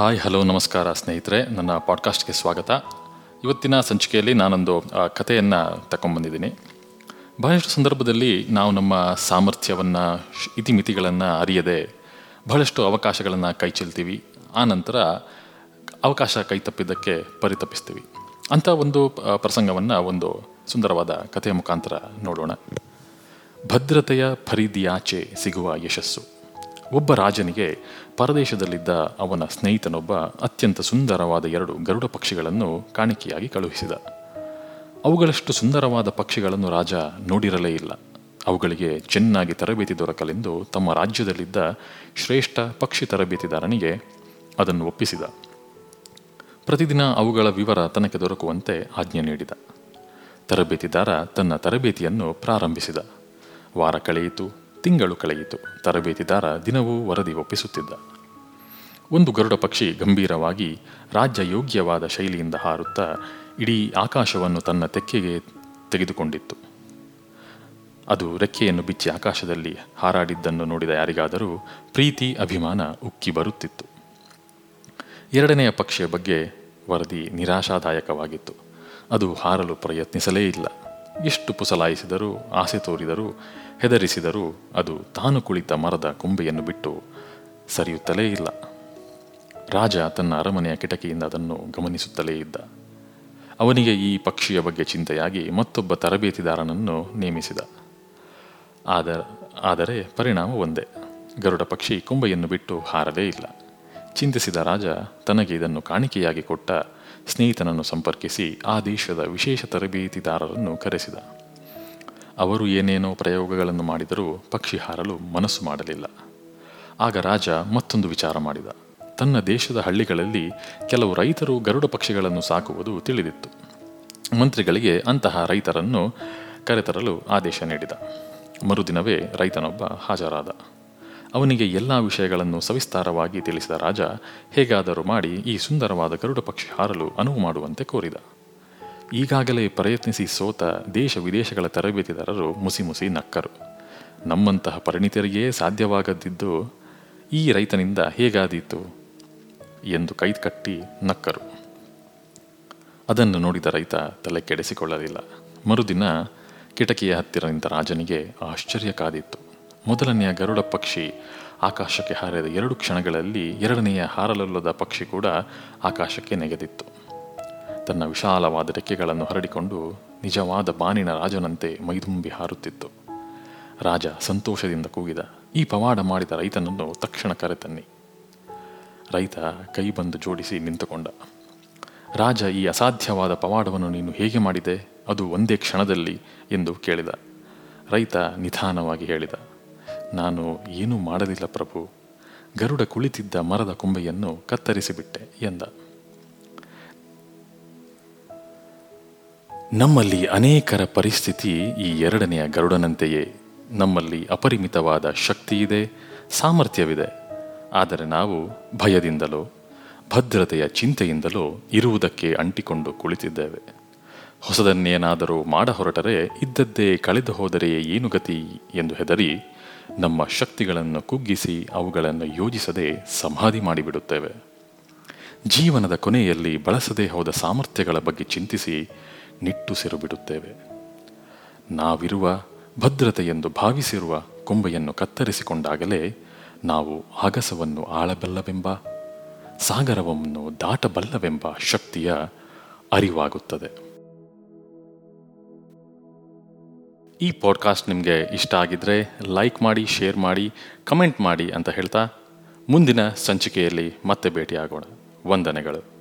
Hi, hello, ನಮಸ್ಕಾರ ಸ್ನೇಹಿತರೆ. ನನ್ನ ಪಾಡ್ಕಾಸ್ಟ್ಗೆ ಸ್ವಾಗತ. ಇವತ್ತಿನ ಸಂಚಿಕೆಯಲ್ಲಿ ನಾನೊಂದು ಕಥೆಯನ್ನು ತಗೊಂಬಂದಿದ್ದೀನಿ ಬಹಳಷ್ಟು ಸಂದರ್ಭದಲ್ಲಿ ನಾವು ನಮ್ಮ ಸಾಮರ್ಥ್ಯವನ್ನು ಇತಿಮಿತಿಗಳನ್ನು ಅರಿಯದೆ ಬಹಳಷ್ಟು ಅವಕಾಶಗಳನ್ನು ಕೈ ಚೆಲ್ತೀವಿ. ನಂತರ ಅವಕಾಶ ಕೈ ತಪ್ಪಿದ್ದಕ್ಕೆ ಪರಿತಪಿಸ್ತೀವಿ. ಅಂಥ ಒಂದು ಪ್ರಸಂಗವನ್ನು ಒಂದು ಸುಂದರವಾದ ಕಥೆಯ ಮುಖಾಂತರ ನೋಡೋಣ. ಭದ್ರತೆಯ ಪರಿಧಿಯಾಚೆ ಸಿಗುವ ಯಶಸ್ಸು. ಒಬ್ಬ ರಾಜನಿಗೆ ಪರದೇಶದಲ್ಲಿದ್ದ ಅವನ ಸ್ನೇಹಿತನೊಬ್ಬ ಅತ್ಯಂತ ಸುಂದರವಾದ ಎರಡು ಗರುಡ ಪಕ್ಷಿಗಳನ್ನು ಕಾಣಿಕೆಯಾಗಿ ಕಳುಹಿಸಿದ. ಅವುಗಳಷ್ಟು ಸುಂದರವಾದ ಪಕ್ಷಿಗಳನ್ನು ರಾಜ ನೋಡಿರಲೇ ಇಲ್ಲ. ಅವುಗಳಿಗೆ ಚೆನ್ನಾಗಿ ತರಬೇತಿ ದೊರಕಲೆಂದು ತಮ್ಮ ರಾಜ್ಯದಲ್ಲಿದ್ದ ಶ್ರೇಷ್ಠ ಪಕ್ಷಿ ತರಬೇತಿದಾರನಿಗೆ ಅದನ್ನು ಒಪ್ಪಿಸಿದ. ಪ್ರತಿದಿನ ಅವುಗಳ ವಿವರ ತನಗೆ ದೊರಕುವಂತೆ ಆಜ್ಞೆ ನೀಡಿದ. ತರಬೇತಿದಾರ ತನ್ನ ತರಬೇತಿಯನ್ನು ಪ್ರಾರಂಭಿಸಿದ. ವಾರ ಕಳೆಯಿತು. ತಿಂಗಳು ಕಳೆಯಿತು. ತರಬೇತಿದಾರ ದಿನವೂ ವರದಿ ಒಪ್ಪಿಸುತ್ತಿದ್ದ. ಒಂದು ಗರುಡ ಪಕ್ಷಿ ಗಂಭೀರವಾಗಿ ರಾಜ್ಯ ಯೋಗ್ಯವಾದ ಶೈಲಿಯಿಂದ ಹಾರುತ್ತಾ ಇಡೀ ಆಕಾಶವನ್ನು ತನ್ನ ತೆಕ್ಕೆಗೆ ತೆಗೆದುಕೊಂಡಿತ್ತು. ಅದು ರೆಕ್ಕೆಯನ್ನು ಬಿಚ್ಚಿ ಆಕಾಶದಲ್ಲಿ ಹಾರಾಡಿದ್ದನ್ನು ನೋಡಿದ ಯಾರಿಗಾದರೂ ಪ್ರೀತಿ, ಅಭಿಮಾನ ಉಕ್ಕಿ ಬರುತ್ತಿತ್ತು. ಎರಡನೆಯ ಪಕ್ಷಿಯ ಬಗ್ಗೆ ವರದಿ ನಿರಾಶಾದಾಯಕವಾಗಿತ್ತು. ಅದು ಹಾರಲು ಪ್ರಯತ್ನಿಸಲೇ ಇಲ್ಲ. ಎಷ್ಟು ಪುಸಲಾಯಿಸಿದರೂ, ಆಸೆ ತೋರಿದರೂ, ಹೆದರಿಸಿದರೂ ಅದು ತಾನು ಕುಳಿತ ಮರದ ಕೊಂಬೆಯನ್ನು ಬಿಟ್ಟು ಸರಿಯುತ್ತಲೇ ಇಲ್ಲ. ರಾಜ ತನ್ನ ಅರಮನೆಯ ಕಿಟಕಿಯಿಂದ ಅದನ್ನು ಗಮನಿಸುತ್ತಲೇ ಇದ್ದ. ಅವನಿಗೆ ಈ ಪಕ್ಷಿಯ ಬಗ್ಗೆ ಚಿಂತೆಯಾಗಿ ಮತ್ತೊಬ್ಬ ತರಬೇತಿದಾರನನ್ನು ನೇಮಿಸಿದ. ಆದ, ಆದರೆ ಪರಿಣಾಮ ಒಂದೇ. ಗರುಡ ಪಕ್ಷಿ ಕೊಂಬೆಯನ್ನು ಬಿಟ್ಟು ಹಾರದೇ ಇಲ್ಲ. ಚಿಂತಿಸಿದ ರಾಜ ತನಗೆ ಇದನ್ನು ಕಾಣಿಕೆಯಾಗಿ ಕೊಟ್ಟ ಸ್ನೇಹಿತನನ್ನು ಸಂಪರ್ಕಿಸಿ ಆ ದೇಶದ ವಿಶೇಷ ತರಬೇತಿದಾರರನ್ನು ಕರೆಸಿದ. ಅವರು ಏನೇನೋ ಪ್ರಯೋಗಗಳನ್ನು ಮಾಡಿದರೂ ಪಕ್ಷಿ ಹಾರಲು ಮನಸ್ಸು ಮಾಡಲಿಲ್ಲ. ಆಗ ರಾಜ ಮತ್ತೊಂದು ವಿಚಾರ ಮಾಡಿದ. ತನ್ನ ದೇಶದ ಹಳ್ಳಿಗಳಲ್ಲಿ ಕೆಲವು ರೈತರು ಗರುಡ ಪಕ್ಷಿಗಳನ್ನು ಸಾಕುವುದು ತಿಳಿದಿತ್ತು. ಮಂತ್ರಿಗಳಿಗೆ ಅಂತಹ ರೈತರನ್ನು ಕರೆತರಲು ಆದೇಶ ನೀಡಿದ. ಮರುದಿನವೇ ರೈತನೊಬ್ಬ ಹಾಜರಾದ. ಅವನಿಗೆ ಎಲ್ಲ ವಿಷಯಗಳನ್ನು ಸವಿಸ್ತಾರವಾಗಿ ತಿಳಿಸಿದ ರಾಜ, ಹೇಗಾದರೂ ಮಾಡಿ ಈ ಸುಂದರವಾದ ಗರುಡ ಪಕ್ಷಿ ಹಾರಲು ಅನುವು ಮಾಡುವಂತೆ ಕೋರಿದ. ಈಗಾಗಲೇ ಪ್ರಯತ್ನಿಸಿ ಸೋತ ದೇಶ ವಿದೇಶಗಳ ತರಬೇತಿದಾರರು ಮುಸಿ ಮುಸಿ ನಕ್ಕರು. ನಮ್ಮಂತಹ ಪರಿಣಿತರಿಗೇ ಸಾಧ್ಯವಾಗದಿದ್ದು ಈ ರೈತನಿಂದ ಹೇಗಾದೀತು ಎಂದು ಕೈ ಕಟ್ಟಿ ನಕ್ಕರು. ಅದನ್ನು ನೋಡಿದ ರೈತ ತಲೆ ಕೆಡಿಸಿಕೊಳ್ಳಲಿಲ್ಲ ಮರುದಿನ ಕಿಟಕಿಯ ಹತ್ತಿರ ನಿಂತ ರಾಜನಿಗೆ ಆಶ್ಚರ್ಯ ಕಾದಿತ್ತು. ಮೊದಲನೆಯ ಗರುಡ ಪಕ್ಷಿ ಆಕಾಶಕ್ಕೆ ಹಾರಿದ ಎರಡು ಕ್ಷಣಗಳಲ್ಲಿ ಎರಡನೆಯ ಹಾರಲಲ್ಲದ ಪಕ್ಷಿ ಕೂಡ ಆಕಾಶಕ್ಕೆ ನೆಗೆದಿತ್ತು. ತನ್ನ ವಿಶಾಲವಾದ ರೆಕ್ಕೆಗಳನ್ನು ಹರಡಿಕೊಂಡು ನಿಜವಾದ ಬಾನಿನ ರಾಜನಂತೆ ಮೈದುಂಬಿ ಹಾರುತ್ತಿತ್ತು. ರಾಜ ಸಂತೋಷದಿಂದ ಕೂಗಿದ, ಈ ಪವಾಡ ಮಾಡಿದ ರೈತನನ್ನು ತಕ್ಷಣ ಕರೆತನ್ನಿ. ರೈತ ಕೈ ಬಂದು ಜೋಡಿಸಿ ನಿಂತುಕೊಂಡ, ರಾಜ, ಈ ಅಸಾಧ್ಯವಾದ ಪವಾಡವನ್ನು ನೀನು ಹೇಗೆ ಮಾಡಿದೆ? ಅದು ಒಂದೇ ಕ್ಷಣದಲ್ಲಿ? ಎಂದು ಕೇಳಿದ. ರೈತ ನಿಧಾನವಾಗಿ ಹೇಳಿದ ನಾನು ಏನೂ ಮಾಡಲಿಲ್ಲ ಪ್ರಭು. ಗರುಡ ಕುಳಿತಿದ್ದ ಮರದ ಕೊಂಬೆಯನ್ನು ಕತ್ತರಿಸಿಬಿಟ್ಟೆ ಎಂದ. ನಮ್ಮಲ್ಲಿ ಅನೇಕರ ಪರಿಸ್ಥಿತಿ ಈ ಎರಡನೆಯ ಗರುಡನಂತೆಯೇ. ನಮ್ಮಲ್ಲಿ ಅಪರಿಮಿತವಾದ ಶಕ್ತಿ ಇದೆ, ಸಾಮರ್ಥ್ಯವಿದೆ. ಆದರೆ ನಾವು ಭಯದಿಂದಲೋ, ಭದ್ರತೆಯ ಚಿಂತೆಯಿಂದಲೋ ಇರುವುದಕ್ಕೆ ಅಂಟಿಕೊಂಡು ಕುಳಿತಿದ್ದೇವೆ. ಹೊಸದನ್ನೇನಾದರೂ ಮಾಡ ಹೊರಟರೆ ಇದ್ದದ್ದೇ ಕಳೆದು ಹೋದರೆ ಏನು ಗತಿ ಎಂದು ಹೆದರಿ ನಮ್ಮ ಶಕ್ತಿಗಳನ್ನು ಕುಗ್ಗಿಸಿ ಅವುಗಳನ್ನು ಯೋಜಿಸದೆ ಸಮಾಧಿ ಮಾಡಿಬಿಡುತ್ತೇವೆ. ಜೀವನದ ಕೊನೆಯಲ್ಲಿ ಬಳಸದೇ ಹೋದ ಸಾಮರ್ಥ್ಯಗಳ ಬಗ್ಗೆ ಚಿಂತಿಸಿ ನಿಟ್ಟುಸಿರು ಬಿಡುತ್ತೇವೆ ನಾವಿರುವ ಭದ್ರತೆ ಎಂದು ಭಾವಿಸಿರುವ ಕೊಂಬೆಯನ್ನು ಕತ್ತರಿಸಿಕೊಂಡಾಗಲೇ ನಾವು ಆಗಸವನ್ನು ಆಳಬಲ್ಲವೆಂಬ, ಸಾಗರವನ್ನು ದಾಟಬಲ್ಲವೆಂಬ ಶಕ್ತಿಯ ಅರಿವಾಗುತ್ತದೆ. ಈ ಪಾಡ್ಕಾಸ್ಟ್ ನಿಮಗೆ ಇಷ್ಟ ಆಗಿದ್ರೆ ಲೈಕ್ ಮಾಡಿ ಶೇರ್ ಮಾಡಿ ಕಮೆಂಟ್ ಮಾಡಿ ಅಂತ ಹೇಳ್ತಾ ಮುಂದಿನ ಸಂಚಿಕೆಯಲ್ಲಿ ಮತ್ತೆ ಭೇಟಿಯಾಗೋಣ. ವಂದನೆಗಳು.